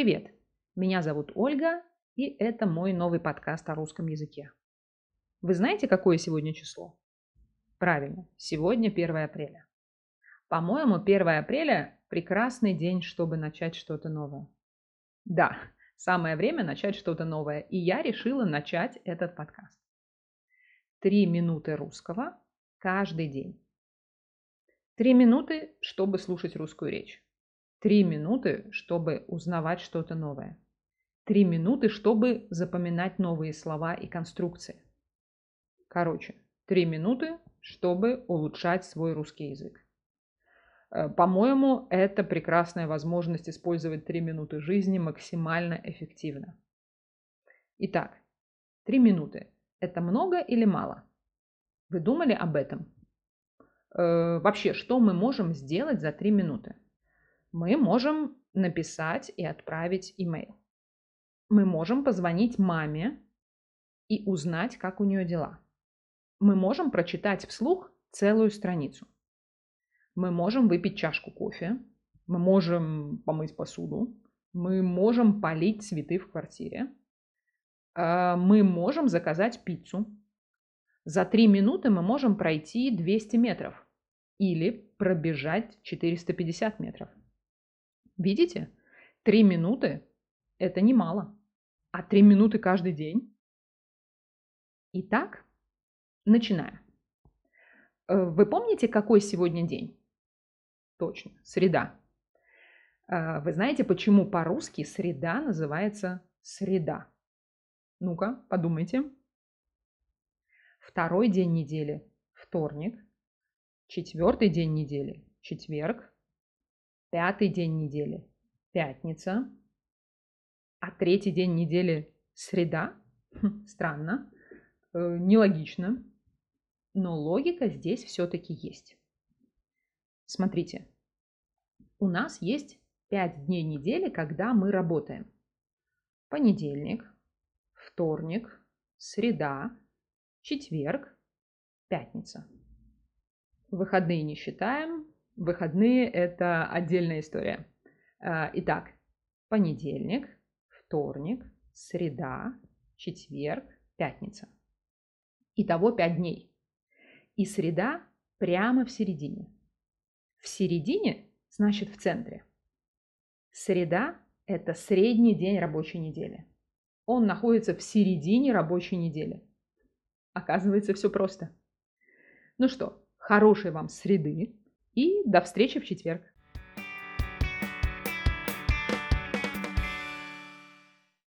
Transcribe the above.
Привет! Меня зовут Ольга, и это мой новый подкаст о русском языке. Вы знаете, какое сегодня число? Правильно, сегодня 1 апреля. По-моему, 1 апреля – прекрасный день, чтобы начать что-то новое. Да, самое время начать что-то новое, и я решила начать этот подкаст. Три минуты русского каждый день. Три минуты, чтобы слушать русскую речь. Три минуты, чтобы узнавать что-то новое. Три минуты, чтобы запоминать новые слова и конструкции. Короче, три минуты, чтобы улучшать свой русский язык. Э, по-моему, это прекрасная возможность использовать три минуты жизни максимально эффективно. Итак, три минуты – это много или мало? Вы думали об этом? Э, вообще, что мы можем сделать за три минуты? Мы можем написать и отправить имейл. Мы можем позвонить маме и узнать, как у нее дела. Мы можем прочитать вслух целую страницу. Мы можем выпить чашку кофе. Мы можем помыть посуду. Мы можем полить цветы в квартире. Э, мы можем заказать пиццу. За три минуты мы можем пройти 200 метров или пробежать 450 метров. Видите? Три минуты – это немало. А три минуты каждый день? Итак, начинаем. Э, вы помните, какой сегодня день? Точно, среда. Э, вы знаете, почему по-русски среда называется среда? Ну-ка, подумайте. Второй день недели – вторник. Четвертый день недели – четверг. Пятый день недели – пятница. А третий день недели – среда? Хм, странно, э, нелогично. Но логика здесь все-таки есть. Смотрите, у нас есть пять дней недели, когда мы работаем. Понедельник, вторник, среда, четверг, пятница. Выходные не считаем, Выходные – это отдельная история. А, итак, понедельник, вторник, среда, четверг, пятница. Итого пять дней. И среда прямо в середине. В середине значит в центре. Среда – это средний день рабочей недели. Он находится в середине рабочей недели. Оказывается, все просто. Ну что, хорошей вам среды, и до встречи в четверг.